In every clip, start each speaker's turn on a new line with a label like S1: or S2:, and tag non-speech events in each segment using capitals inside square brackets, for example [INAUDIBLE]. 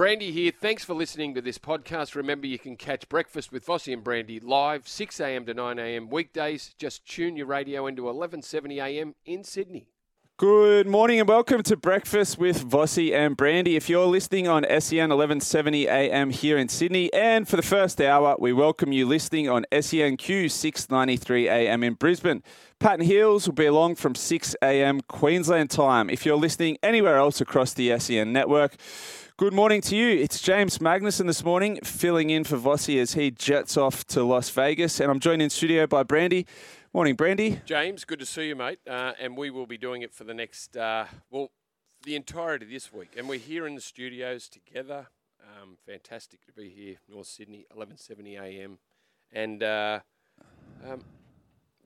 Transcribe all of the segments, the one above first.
S1: Brandy here. Thanks for listening to this podcast. Remember, you can catch Breakfast with Vossi and Brandy live 6 a.m. to 9 a.m. weekdays. Just tune your radio into 1170 a.m. in Sydney.
S2: Good morning and welcome to Breakfast with Vossi and Brandy. If you're listening on SEN 1170 AM here in Sydney, and for the first hour, we welcome you listening on SENQ 693 AM in Brisbane. Pat and Heels will be along from 6 AM Queensland time. If you're listening anywhere else across the SEN network, Good morning to you. It's James Magnussen this morning, filling in for Vossi as he jets off to Las Vegas. And I'm joined in studio by Brandy. Morning, Brandy.
S1: James, good to see you, mate. Uh, and we will be doing it for the next, uh, well, the entirety of this week. And we're here in the studios together. Um, fantastic to be here, North Sydney, 11:70 a.m. And uh, um,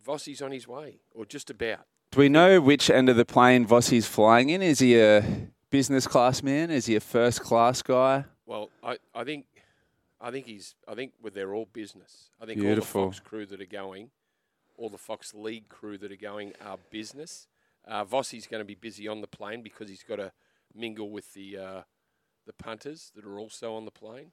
S1: Vossi's on his way, or just about.
S2: Do we know which end of the plane Vossi's flying in? Is he a business class man? Is he a first class guy?
S1: Well, I, I think, I think he's, I think they're all business. I think
S2: Beautiful.
S1: all the Fox crew that are going, all the Fox League crew that are going are business. Uh, Vossi's going to be busy on the plane because he's got to mingle with the uh, the punters that are also on the plane.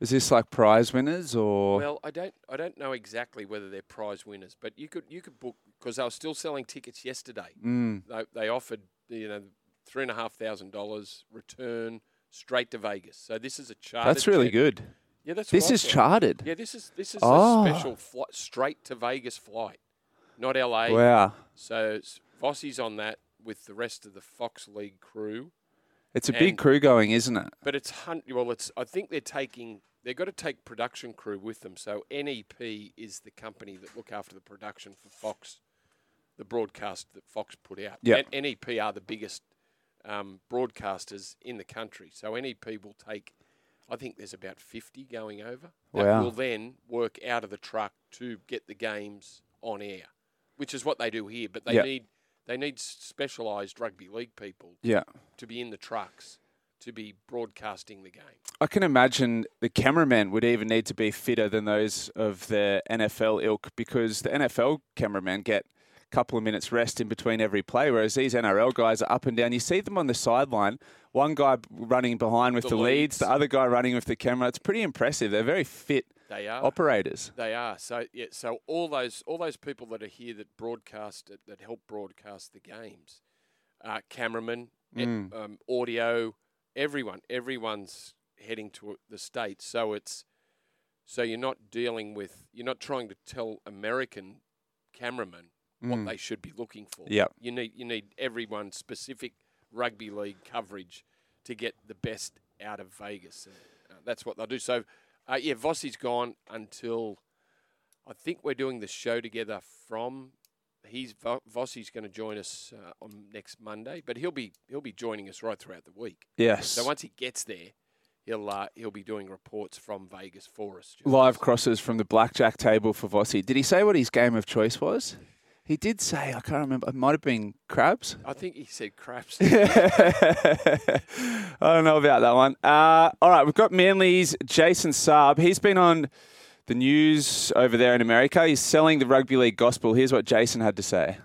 S2: Is this like prize winners or?
S1: Well, I don't I don't know exactly whether they're prize winners, but you could you could book because they were still selling tickets yesterday.
S2: Mm.
S1: They, they offered you know three and a half thousand dollars return straight to Vegas. So this is a charter.
S2: That's really good.
S1: Yeah, that's
S2: This is chartered.
S1: Yeah, this is this is
S2: Oh.
S1: a special flight straight to Vegas flight, not LA.
S2: Wow.
S1: So Vossi's on that with the rest of the Fox League crew.
S2: It's a big crew going, isn't it?
S1: But it's hunt. well, it's I think they're taking they've got to take production crew with them. So NEP is the company that look after the production for Fox, the broadcast that Fox put out.
S2: Yep.
S1: And NEP are the biggest um, broadcasters in the country. So NEP will take, I think there's about 50 going over. That
S2: Wow.
S1: will then work out of the truck to get the games on air, which is what they do here. But they
S2: Yep.
S1: need they need specialised rugby league people
S2: Yeah.
S1: to be in the trucks to be broadcasting the game.
S2: I can imagine the cameramen would even need to be fitter than those of the NFL ilk because the NFL cameramen get a couple of minutes rest in between every play, whereas these NRL guys are up and down. You see them on the sideline, one guy running behind with
S1: The
S2: the, leads,
S1: leads.
S2: the other guy running with the camera. It's pretty impressive. They're very fit
S1: They are.
S2: operators.
S1: They are. So yeah. So all those all those people that are here that broadcast that help broadcast the games, uh, cameramen, e-
S2: Mm.
S1: um, audio, everyone, everyone's heading to the states. So it's so you're not dealing with you're not trying to tell American cameramen what
S2: Mm.
S1: they should be looking for.
S2: Yep.
S1: You need you need everyone's specific rugby league coverage to get the best out of Vegas, and uh, that's what they'll do. So, uh, yeah, Vossi's gone until I think we're doing the show together from. He's Vossi's going to join us uh, on next Monday, but he'll be he'll be joining us right throughout the week.
S2: Yes.
S1: So once he gets there, he'll uh, he'll be doing reports from Vegas for us.
S2: Live crosses from the blackjack table for Vossi. Did he say what his game of choice was? He did say, I can't remember, it might have been crabs.
S1: I think he said crabs. [LAUGHS]
S2: I don't know about that one. Uh, all right, we've got Manly's Jason Saab. He's been on the news over there in America. He's selling the rugby league gospel. Here's what Jason had to say.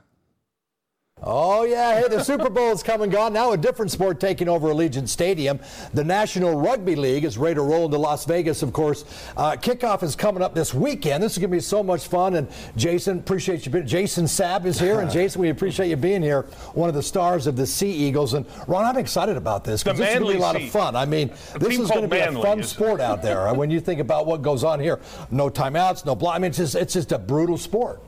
S3: Oh, yeah. Hey, the Super Bowl is come and gone. Now a different sport taking over Allegiant Stadium. The National Rugby League is ready to roll into Las Vegas, of course. Uh, kickoff is coming up this weekend. This is going to be so much fun. And Jason, appreciate you being Jason Saab is here. And [LAUGHS] Jason, we appreciate you being here, one of the stars of the Sea Eagles. And Ron, I'm excited about this because this is going to be a lot of fun. I mean, this is going to be a fun sport out there. when you think about what goes on here, no timeouts, no block. I mean, it's just, it's just a brutal sport.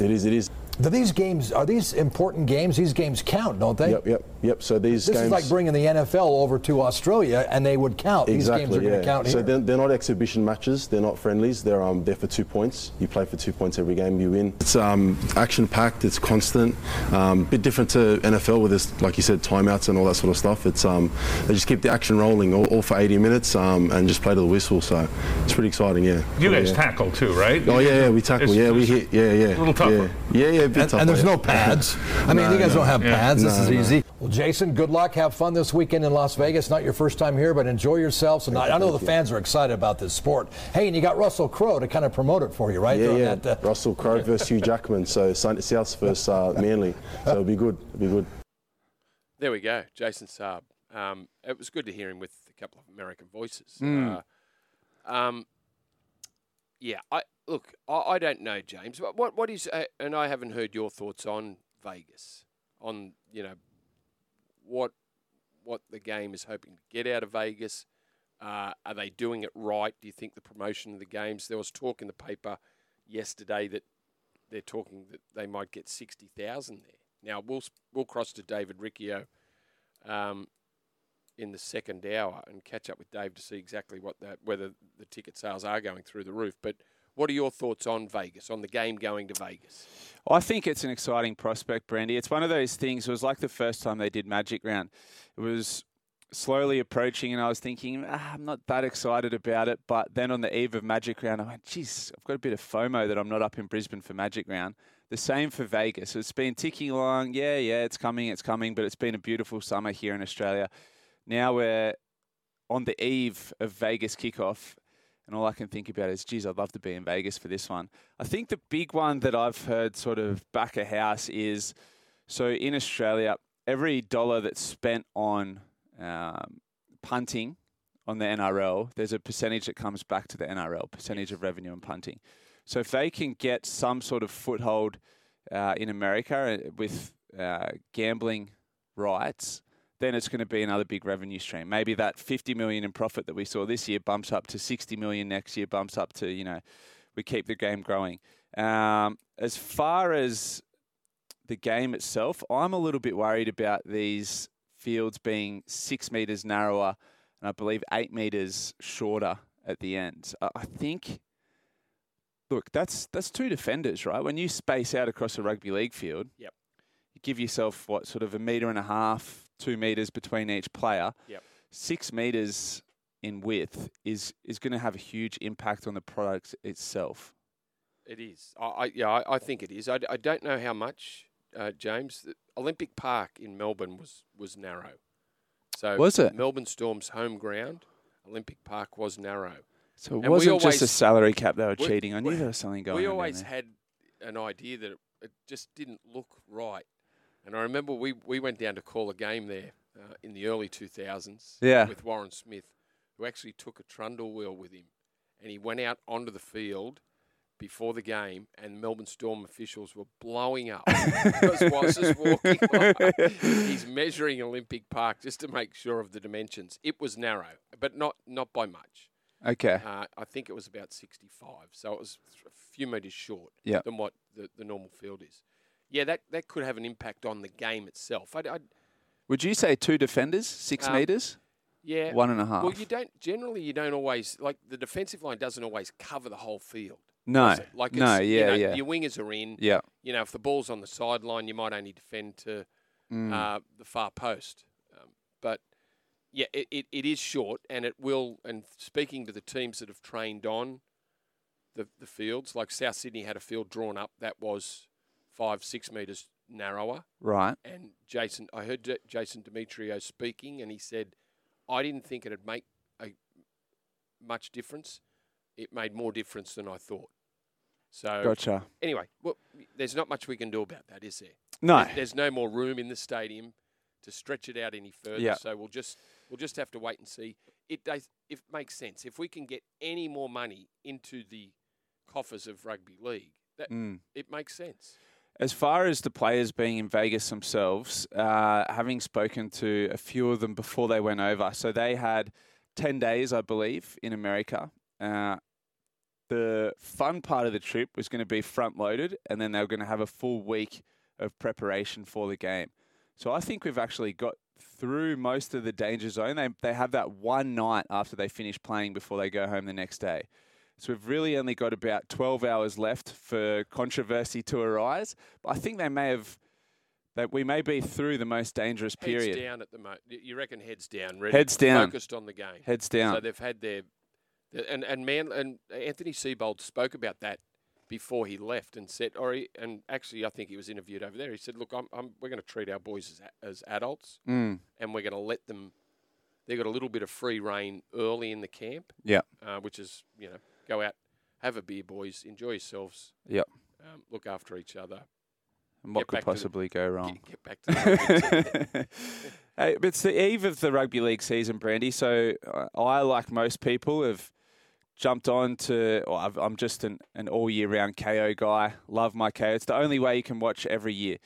S4: It is, it is.
S3: Do these games are these important games? These games count, don't they?
S4: Yep, yep, yep. So these
S3: this
S4: games,
S3: is like bringing the NFL over to Australia, and they would count.
S4: Exactly,
S3: these games are
S4: yeah.
S3: going to count
S4: so
S3: here.
S4: they're, they're not exhibition matches. They're not friendlies. They're um they're for two points. You play for two points every game you win. It's um action packed. It's constant. Um, bit different to NFL where there's like you said timeouts and all that sort of stuff. It's um they just keep the action rolling all, all for 80 minutes um and just play to the whistle. So it's pretty exciting. Yeah.
S5: You guys
S4: yeah.
S5: tackle too, right?
S4: Oh yeah, yeah, we tackle.
S5: It's-
S4: yeah, we hit. Yeah, yeah.
S5: a little tougher.
S4: Yeah, yeah, yeah a bit
S3: and,
S4: tougher,
S3: and there's
S4: yeah.
S3: no pads. I mean, [LAUGHS]
S4: No,
S3: you guys
S4: no.
S3: don't have
S5: Yeah.
S3: pads. This is
S4: no.
S3: easy. Well, Jason, good luck. Have fun this weekend in Las Vegas. Not your first time here, but enjoy yourselves. And I, I know the fans are excited about this sport. Hey, and you got Russell Crowe to kind of promote it for you, right?
S4: Yeah, yeah.
S3: that, uh,
S4: Russell Crowe versus Hugh Jackman. So Saint South versus uh, Manly. So it'll be good. It'll be good.
S1: There we go, Jason Saab. Um, it was good to hear him with a couple of American voices.
S2: Mm.
S1: Uh, um, yeah, I look. I, I don't know, James. What what, what is? Uh, and I haven't heard your thoughts on Vegas. On you know what what the game is hoping to get out of Vegas. Uh, are they doing it right? Do you think the promotion of the games? There was talk in the paper yesterday that they're talking that they might get sixty thousand there. Now we'll we'll cross to David Riccio um, in the second hour and catch up with Dave to see exactly what that whether the ticket sales are going through the roof. But what are your thoughts on Vegas on the game going to Vegas?
S2: I think it's an exciting prospect, Brandy. It's one of those things. It was like the first time they did Magic Round. It was slowly approaching, and I was thinking, ah, I'm not that excited about it. But then on the eve of Magic Round, I went, geez, I've got a bit of FOMO that I'm not up in Brisbane for Magic Round. The same for Vegas. It's been ticking along. Yeah, yeah, it's coming, it's coming. But it's been a beautiful summer here in Australia. Now we're on the eve of Vegas kickoff. And all I can think about is, geez, I'd love to be in Vegas for this one. I think the big one that I've heard sort of back a house is so in Australia, every dollar that's spent on um, punting on the NRL, there's a percentage that comes back to the NRL, percentage of revenue on punting. So if they can get some sort of foothold uh, in America uh, with uh, gambling rights, then it's going to be another big revenue stream. Maybe that 50 million in profit that we saw this year bumps up to 60 million next year, bumps up to, you know, we keep the game growing. Um, as far as the game itself, I'm a little bit worried about these fields being six meters narrower and I believe eight meters shorter at the end. I think. Look, that's that's two defenders, right? When you space out across a rugby league field,
S1: Yep.
S2: you give yourself what sort of a meter and a half, two meters between each player.
S1: Yep.
S2: Six meters in width is is going to have a huge impact on the product itself.
S1: It is. I, I yeah, I, I think it is. I, I don't know how much, uh, James. Olympic Park in Melbourne was was narrow. So
S2: Was it?
S1: Melbourne Storm's home ground? Olympic Park was narrow.
S2: So it
S1: And
S2: wasn't just a salary cap they were
S1: we-
S2: cheating. I knew
S1: we-
S2: there was something going on. We
S1: always had an idea that it, it just didn't look right. And I remember we, we went down to call a game there uh, in the early 2000s
S2: Yeah.
S1: with Warren Smith, who actually took a trundle wheel with him. And he went out onto the field before the game, and Melbourne Storm officials were blowing up [LAUGHS] because Woz is [LAUGHS] walking. by. He's measuring Olympic Park just to make sure of the dimensions. It was narrow, but not, not by much.
S2: Okay.
S1: Uh, I think it was about 65, so it was a few metres short
S2: Yep.
S1: than what the, the normal field is. Yeah, that, that could have an impact on the game itself. I'd, I'd,
S2: Would you say two defenders, six
S1: Um,
S2: meters,
S1: yeah,
S2: one and a half?
S1: Well, you don't generally you don't always like the defensive line doesn't always cover the whole field.
S2: no,
S1: it? like
S2: no,
S1: it's, you
S2: yeah,
S1: know,
S2: yeah,
S1: Your wingers are in.
S2: yeah.
S1: You know, if the ball's on the sideline, you might only defend to
S2: Mm.
S1: uh, the far post. Um, but yeah, it, it, it is short, and it will. And speaking to the teams that have trained on the the fields, like South Sydney had a field drawn up that was five six meters narrower,
S2: right.
S1: and Jason, I heard J- Jason Demetriou speaking, and he said, I didn't think it'd make a much difference. It made more difference than I thought. So
S2: Gotcha.
S1: anyway, well, there's not much we can do about that, is there?
S2: No.
S1: There- There's no more room in the stadium to stretch it out any further.
S2: Yeah.
S1: So we'll just we'll just have to wait and see. It does if it makes sense. If we can get any more money into the coffers of rugby league, that
S2: Mm.
S1: it makes sense.
S2: As far as the players being in Vegas themselves, uh, having spoken to a few of them before they went over, so they had 10 days, I believe, in America. Uh, the fun part of the trip was going to be front loaded, and then they were going to have a full week of preparation for the game. So I think we've actually got through most of the danger zone. They, they have that one night after they finish playing before they go home the next day. So we've really only got about 12 hours left for controversy to arise. But I think they may have, that we may be through the most dangerous period.
S1: Heads down at the moment. You reckon heads down? Ready,
S2: Heads down.
S1: Focused on the game.
S2: Heads down.
S1: So they've had their, and and man and Anthony Seibold spoke about that before he left and said, or he, and actually I think he was interviewed over there. He said, "Look, I'm, I'm we're going to treat our boys as as adults,
S2: Mm,
S1: and we're going to let them. They've got a little bit of free reign early in the camp,
S2: yeah,
S1: uh, which is you know go out, have a beer, boys, enjoy yourselves,
S2: yeah.
S1: um, look after each other,
S2: And what could
S1: to the-
S2: possibly go wrong?
S1: get, get back to the [LAUGHS]
S2: hey, but it's the eve of the rugby league season, Brandy. So uh, I, like most people, have jumped on to. Or I've, I'm just an, an all year round Kayo guy. Love my Kayo. It's the only way you can watch every year.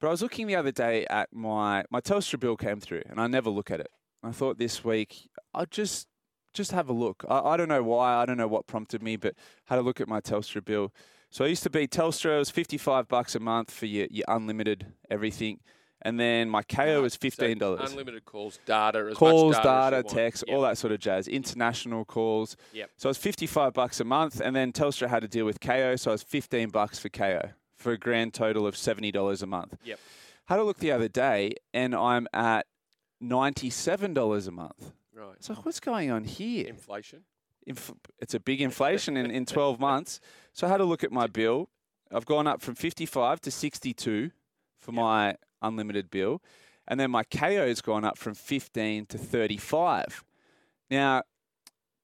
S2: But I was looking the other day at my my Telstra bill came through, and I never look at it. I thought this week I'd just just have a look. I, I don't know why. I don't know what prompted me, but had a look at my Telstra bill. So I used to be Telstra. It was fifty five bucks a month for your, your unlimited everything, and then my Kayo was fifteen dollars
S1: unlimited calls, data, as
S2: calls,
S1: much data,
S2: data, text,
S1: Yep.
S2: all that sort of jazz. International calls.
S1: Yep.
S2: So it's fifty-five bucks a month, and then Telstra had to deal with Kayo, so it's fifteen bucks for Kayo for a grand total of seventy dollars a month.
S1: Yep.
S2: Had a look the other day, and I'm at ninety-seven dollars a month.
S1: Right.
S2: So what's going on here?
S1: Inflation.
S2: Inf- it's a big inflation in, in 12 months. So I had a look at my bill. I've gone up from 55 to 62 for my unlimited bill. And then my Kayo's gone up from 15 to 35. Now,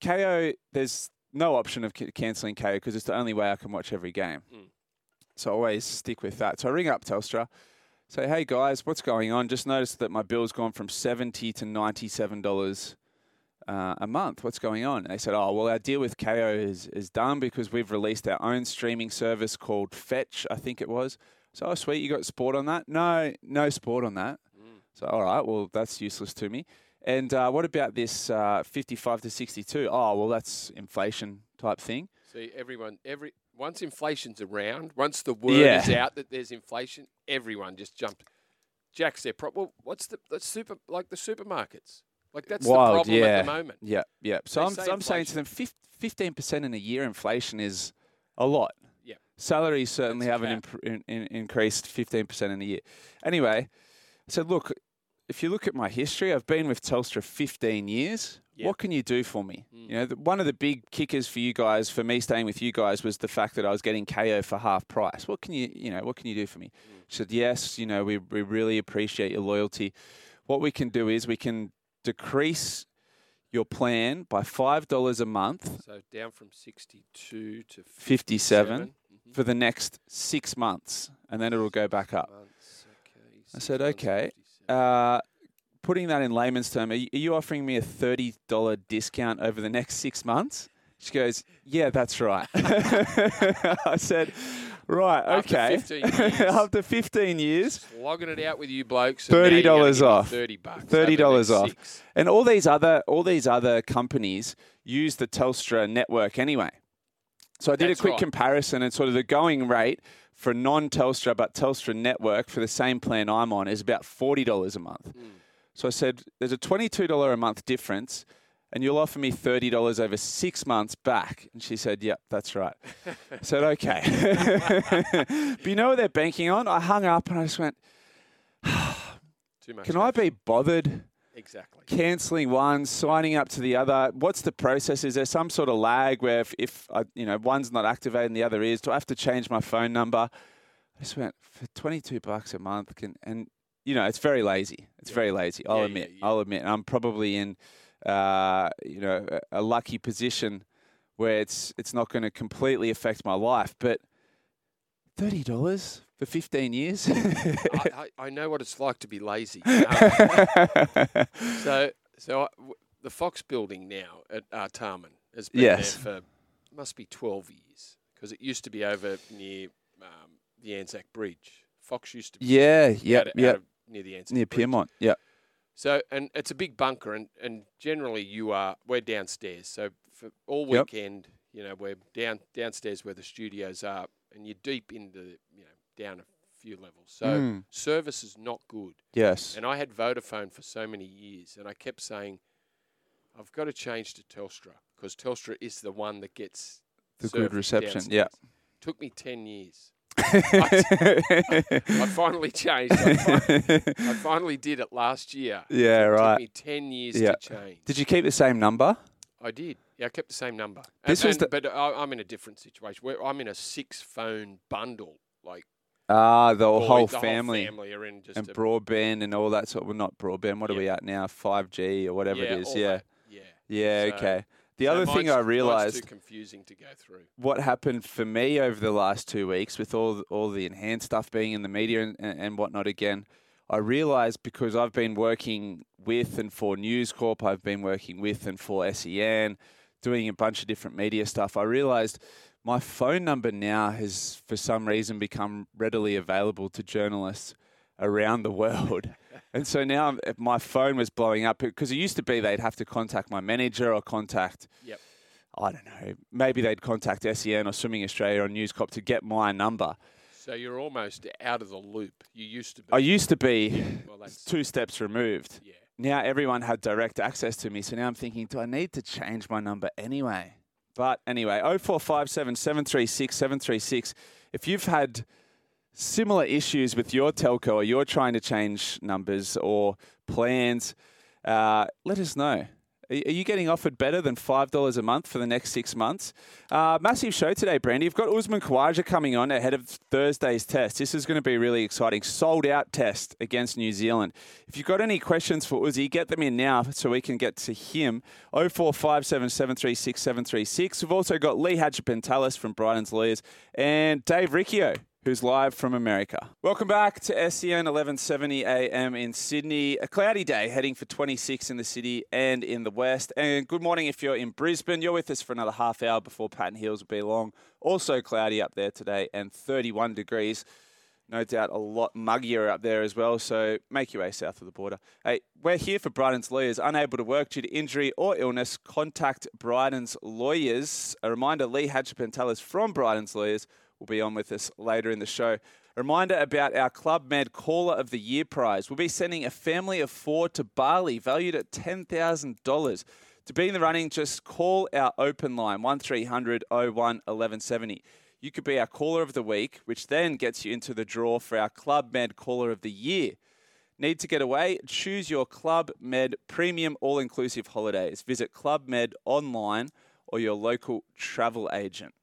S2: Kayo, there's no option of c- cancelling Kayo because it's the only way I can watch every game.
S1: Mm.
S2: So I always stick with that. So I ring up Telstra, say, hey guys, what's going on? Just noticed that my bill's gone from 70 to $97 uh, a month. What's going on? They said, oh, well, our deal with Kayo is, is done because we've released our own streaming service called Fetch, I think it was. So, oh, sweet, you got sport on that? No, no sport on that. So, all right, well, that's useless to me. And uh, what about this uh, 55 to 62? Oh, well, that's inflation type thing.
S1: See, everyone, every once inflation's around, once the word
S2: Yeah.
S1: is out that there's inflation, everyone just jumps. Jacks their prop. Well, what's the, the super like the supermarkets? Like that's
S2: Wild,
S1: the problem
S2: yeah.
S1: at the moment.
S2: Yeah, yeah. So
S1: They
S2: I'm,
S1: say
S2: I'm saying to them, 15% in a year inflation is a lot.
S1: Yeah.
S2: Salaries certainly
S1: That's
S2: haven't imp- in, in, increased 15% in a year. Anyway, I said, look, if you look at my history, I've been with Telstra 15 years.
S1: Yeah.
S2: What can you do for me?
S1: Mm.
S2: You know, the, one of the big kickers for you guys, for me staying with you guys, was the fact that I was getting Kayo for half price. What can you, you know, what can you do for me?
S1: Mm.
S2: She said, yes, you know, we, we really appreciate your loyalty. What we can do is we can decrease your plan by $5 a month
S1: So down from 62 to
S2: 57
S1: Mhm.
S2: for the next six months, and then it'll go back up.
S1: Months, okay,
S2: I said, okay. Uh, putting that in layman's term, are you offering me a $30 discount over the next six months? She goes, yeah, that's right. [LAUGHS] I said, right,
S1: After
S2: okay.
S1: 15 [LAUGHS] years.
S2: After 15 years,
S1: logging it out with you blokes. and now you're gonna
S2: $30 off.
S1: Thirty bucks.
S2: Thirty dollars off,
S1: six.
S2: and all these other all these other companies use the Telstra network anyway. So I did
S1: That's
S2: a quick
S1: right.
S2: comparison, and sort of the going rate for non-Telstra but Telstra network for the same plan I'm on is about forty dollars a month.
S1: Hmm.
S2: So I said, "There's a twenty-two dollar a month difference." And you'll offer me thirty dollars over six months back. And she said, "Yep, that's right." I said, "Okay." [LAUGHS] but you know what they're banking on? I hung up and I just went, [SIGHS]
S1: Too much.
S2: "Can I be bothered?"
S1: Exactly.
S2: cancelling one, signing up to the other. What's the process? Is there some sort of lag where if, if I, you know one's not activated and the other is, do I have to change my phone number? I just went for twenty two bucks a month, can, and you know it's very lazy. It's
S1: Yeah.
S2: very lazy. I'll
S1: Yeah,
S2: admit.
S1: yeah.
S2: I'll admit. I'm probably in uh, you know a, a lucky position where it's it's not going to completely affect my life, but. Thirty dollars for 15 years.
S1: I, I, I know what it's like to be lazy. [LAUGHS] Um, so, so I, w- the Fox building now at Artarmon has been
S2: Yes.
S1: there for must be 12 years because it used to be over near um, the Anzac Bridge. Fox used to be
S2: yeah,
S1: out,
S2: yep,
S1: out
S2: yep.
S1: of- near the Anzac
S2: Near
S1: Bridge.
S2: Pyrmont. Yep.
S1: So, and it's a big bunker, and, and generally you are we're downstairs. So for all
S2: Yep.
S1: weekend, you know, we're down downstairs where the studios are, and you're deep into you know down a few levels. So
S2: Mm.
S1: service is not good.
S2: Yes.
S1: And I had Vodafone for so many years, and I kept saying, I've got to change to Telstra because Telstra is the one that gets
S2: The good reception, yeah.
S1: Took me ten years. [LAUGHS] I finally changed. I, fin- I finally did it last year. [LAUGHS]
S2: Yeah,
S1: it
S2: right.
S1: Took me ten years
S2: Yeah.
S1: to change.
S2: Did you keep the same number?
S1: I did. Yeah, I kept the same number.
S2: This
S1: and,
S2: was
S1: and-
S2: the-
S1: but I, I'm in a different situation. Where I'm in a six-phone bundle. Like
S2: Ah, the
S1: boy,
S2: whole
S1: the
S2: family.
S1: whole family are in just
S2: and
S1: a,
S2: broadband and all that sort of well, not broadband. What are we at now? Five G or whatever
S1: yeah,
S2: it is. Yeah.
S1: that, Yeah.
S2: Yeah.
S1: So-
S2: okay. The
S1: So
S2: other thing I realised
S1: too confusing to go through.
S2: what happened for me over the last two weeks with all all the enhanced stuff being in the media and, and, and whatnot again, I realised because I've been working with and for News Corp, I've been working with and for SEN, doing a bunch of different media stuff. I realised my phone number now has, for some reason, become readily available to journalists around the [LAUGHS] world. And so now if my phone was blowing up because it used to be they'd have to contact my manager or contact
S1: Yep.
S2: I don't know. Maybe they'd contact SEN or Swimming Australia or News Corp to get my number.
S1: So you're almost out of the loop. You used to be.
S2: I used to be
S1: well,
S2: two steps removed.
S1: yeah.
S2: Now everyone had direct access to me, so now I'm thinking, do I need to change my number anyway? But anyway, 0457 736 736. If you've had similar issues with your telco or you're trying to change numbers or plans, uh, let us know. Are you getting offered better than $5 a month for the next six months? Uh, massive show today, Brandy. You've got Usman Khawaja coming on ahead of Thursday's test. This is going to be really exciting. Sold out test against New Zealand. If you've got any questions for Uzi, get them in now so we can get to him. 0457 736 736. We've also got Lee Hagipantelis from Bryden's Lawyers and Dave Riccio who's live from America. Welcome back to SEN 1170 AM in Sydney. A cloudy day heading for 26 in the city and in the west. And good morning if you're in Brisbane. You're with us for another half hour before Patton Hills will be along. Also cloudy up there today and 31 degrees. No doubt a lot muggier up there as well, so make your way south of the border. Hey, we're here for Bryden's Lawyers. Unable to work due to injury or illness, contact Bryden's Lawyers. A reminder Lee Hagipantelis from Bryden's Lawyers will be on with us later in the show. A reminder about our Club Med Caller of the Year prize. We'll be sending a family of four to Bali, valued at $10,000. To be in the running, just call our open line, 1300 01 1170. You could be our caller of the week, which then gets you into the draw for our Club Med Caller of the Year. Need to get away? Choose your Club Med Premium All Inclusive Holidays. Visit Club Med online or your local travel agent.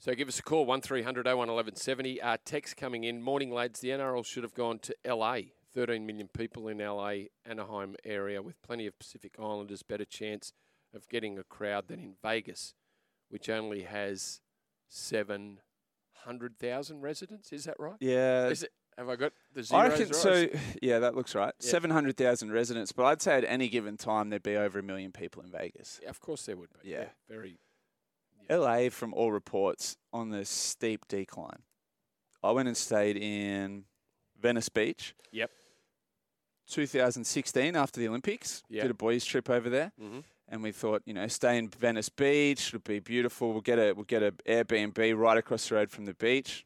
S1: So give us a call, 1300 01 1170. Uh, text coming in. Morning, lads. The NRL should have gone to LA. 13 million people in LA, Anaheim area, with plenty of Pacific Islanders. Better chance of getting a crowd than in Vegas, which only has 700,000 residents. Is that right?
S2: Yeah.
S1: Is it, have I got the
S2: I
S1: zeros
S2: reckon
S1: right?
S2: so. Yeah, that looks right.
S1: Yeah.
S2: 700,000 residents, but I'd say at any given time there'd be over a million people in Vegas.
S1: Yeah, of course there would be.
S2: Yeah.
S1: Very.
S2: LA, from all reports, on the steep decline. I went and stayed in Venice Beach.
S1: Yep.
S2: 2016 after the Olympics.
S1: Yeah.
S2: Did a boys trip over there.
S1: Mhm.
S2: And we thought, you know, stay in Venice Beach. It'll be beautiful. We'll get a we'll get a Airbnb right across the road from the beach.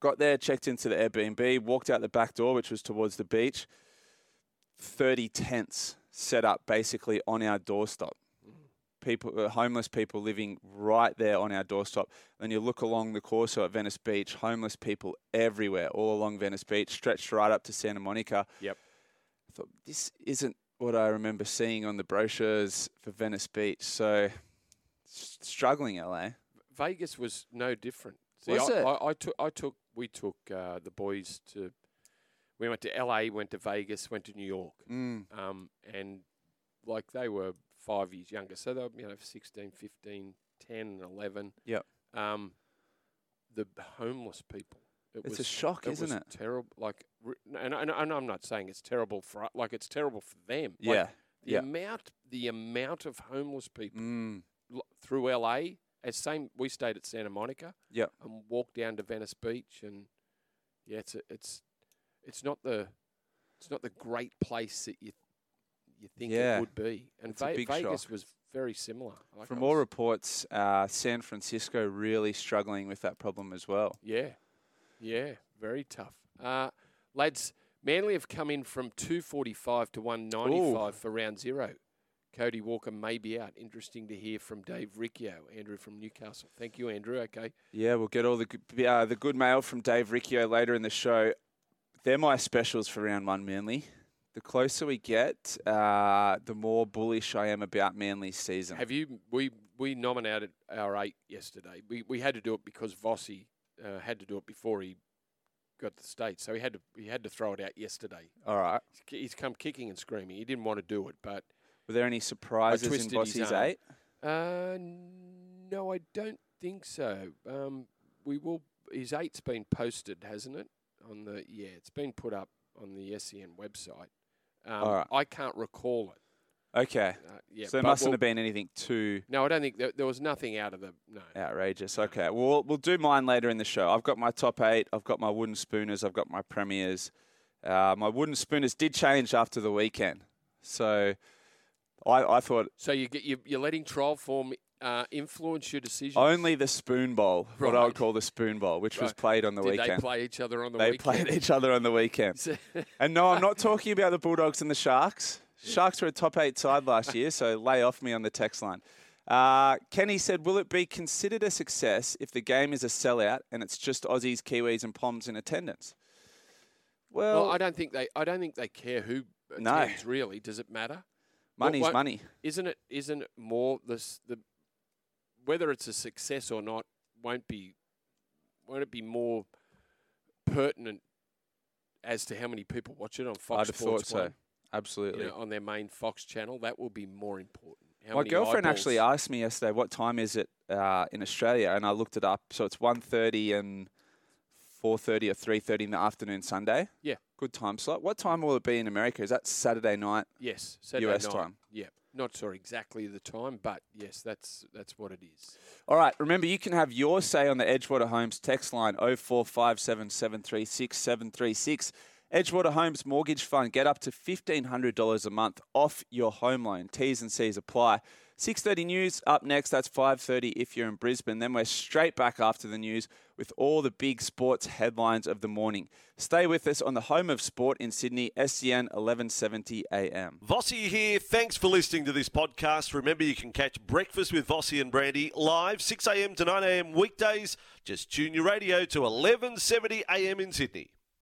S2: Got there, checked into the Airbnb, walked out the back door, which was towards the beach. Thirty tents set up basically on our doorstep. People, uh, homeless people living right there on our doorstep. Then you look along the Corso at Venice Beach, homeless people everywhere, all along Venice Beach, stretched right up to Santa Monica.
S1: Yep.
S2: I thought this isn't what I remember seeing on the brochures for Venice Beach. So s- struggling, LA.
S1: Vegas was no different. See,
S2: Was
S1: I,
S2: it?
S1: I, I took, I took, we took uh, the boys to. We went to LA, went to Vegas, went to New York,
S2: Mm.
S1: um, and like they were five years younger, so they were you know 16, 15, 10, and 11.
S2: Yep.
S1: Um, the homeless people It
S2: It's a
S1: was,
S2: shock,
S1: it
S2: isn't
S1: was
S2: it?
S1: Terrible. Like, and, and, and I'm not saying it's terrible for like it's terrible for them. Like,
S2: Yeah.
S1: The
S2: yeah.
S1: amount, the amount of homeless people
S2: Mm.
S1: l- through LA. As same, we stayed at Santa Monica.
S2: Yep.
S1: And walked down to Venice Beach, and yeah, it's a, it's it's not the it's not the great place that you you think
S2: Yeah.
S1: it would be. And
S2: It's a big
S1: Vegas
S2: shock.
S1: was very similar. Like
S2: From all reports, uh, San Francisco really struggling with that problem as well.
S1: Yeah, yeah, very tough. Uh, lads, Manly have come in from 245 to 195 for round zero. Cody Walker may be out. Interesting to hear from Dave Riccio, Andrew from Newcastle. Thank you, Andrew. Okay.
S2: Yeah, we'll get all the good, uh, the good mail from Dave Riccio later in the show. They're my specials for round one, Manly. The closer we get, uh, the more bullish I am about Manly's season.
S1: Have you? We we nominated our eight yesterday. We we had to do it because Vossi uh, had to do it before he got the states, so he had to he had to throw it out yesterday.
S2: all right.
S1: He's- come kicking and screaming. He didn't want to do it, but
S2: Were there any surprises in
S1: twisted his
S2: Vossi's
S1: arm.
S2: eight?
S1: Uh, no, I don't think so. Um, we will. His eight's been posted, hasn't it? On the yeah, it's been put up on the SEN website. Um,
S2: right.
S1: I can't recall it.
S2: Okay.
S1: Uh, yeah,
S2: so there mustn't
S1: we'll-
S2: have been anything too
S1: No, I don't think there, there was nothing out of the no.
S2: outrageous. Okay. Well, we'll do mine later in the show. I've got my top eight. I've got my wooden spooners. I've got my premiers. Uh, my wooden spooners did change after the weekend. So I, I thought
S1: So you get you're letting trial form uh, influence your decisions.
S2: only the spoon bowl, what I would call the spoon bowl, which was played on the
S1: Did
S2: weekend.
S1: they play each other on the
S2: They
S1: weekend?
S2: played each other on the weekend. [LAUGHS] and no, I'm not talking about the Bulldogs and the Sharks. Sharks were a top eight side last year, so lay off me on the text line. Uh, Kenny said, Will it be considered a success if the game is a sellout and it's just Aussies, Kiwis, and Poms in attendance? Well,
S1: well, I don't think they. I don't think they care who
S2: No.
S1: attends. Really, does it matter?
S2: money's
S1: what-
S2: money.
S1: Isn't it? Isn't it more this the whether it's a success or not won't be won't it be more pertinent as to how many people watch it on Fox
S2: I'd have
S1: Sports
S2: thought so.
S1: One,
S2: Absolutely.
S1: you know, on their main Fox channel? That will be more important. How
S2: My girlfriend actually asked me yesterday, "What time is it uh, in Australia?" And I looked it up. So it's 1.30 and four thirty or three thirty in the afternoon Sunday.
S1: Yeah.
S2: good time slot. What time will it be in America? Is that Saturday night?
S1: Yes, Saturday
S2: US
S1: night.
S2: time.
S1: Yeah, not sure exactly the time, but yes, that's that's what it is.
S2: All right. Remember, you can have your say on the Edgewater Homes text line 0457 736 736. Edgewater Homes Mortgage Fund. Get up to $1,500 a month off your home loan. T's and C's apply. 6.30 news up next. That's 5.30 if you're in Brisbane. Then we're straight back after the news with all the big sports headlines of the morning. Stay with us on the home of sport in Sydney, SEN 1170 AM.
S5: Vossi here. Thanks for listening to this podcast. Remember, you can catch Breakfast with Vossi and Brandy live 6 a.m. to 9 a.m. weekdays. Just tune your radio to 1170 a.m. in Sydney.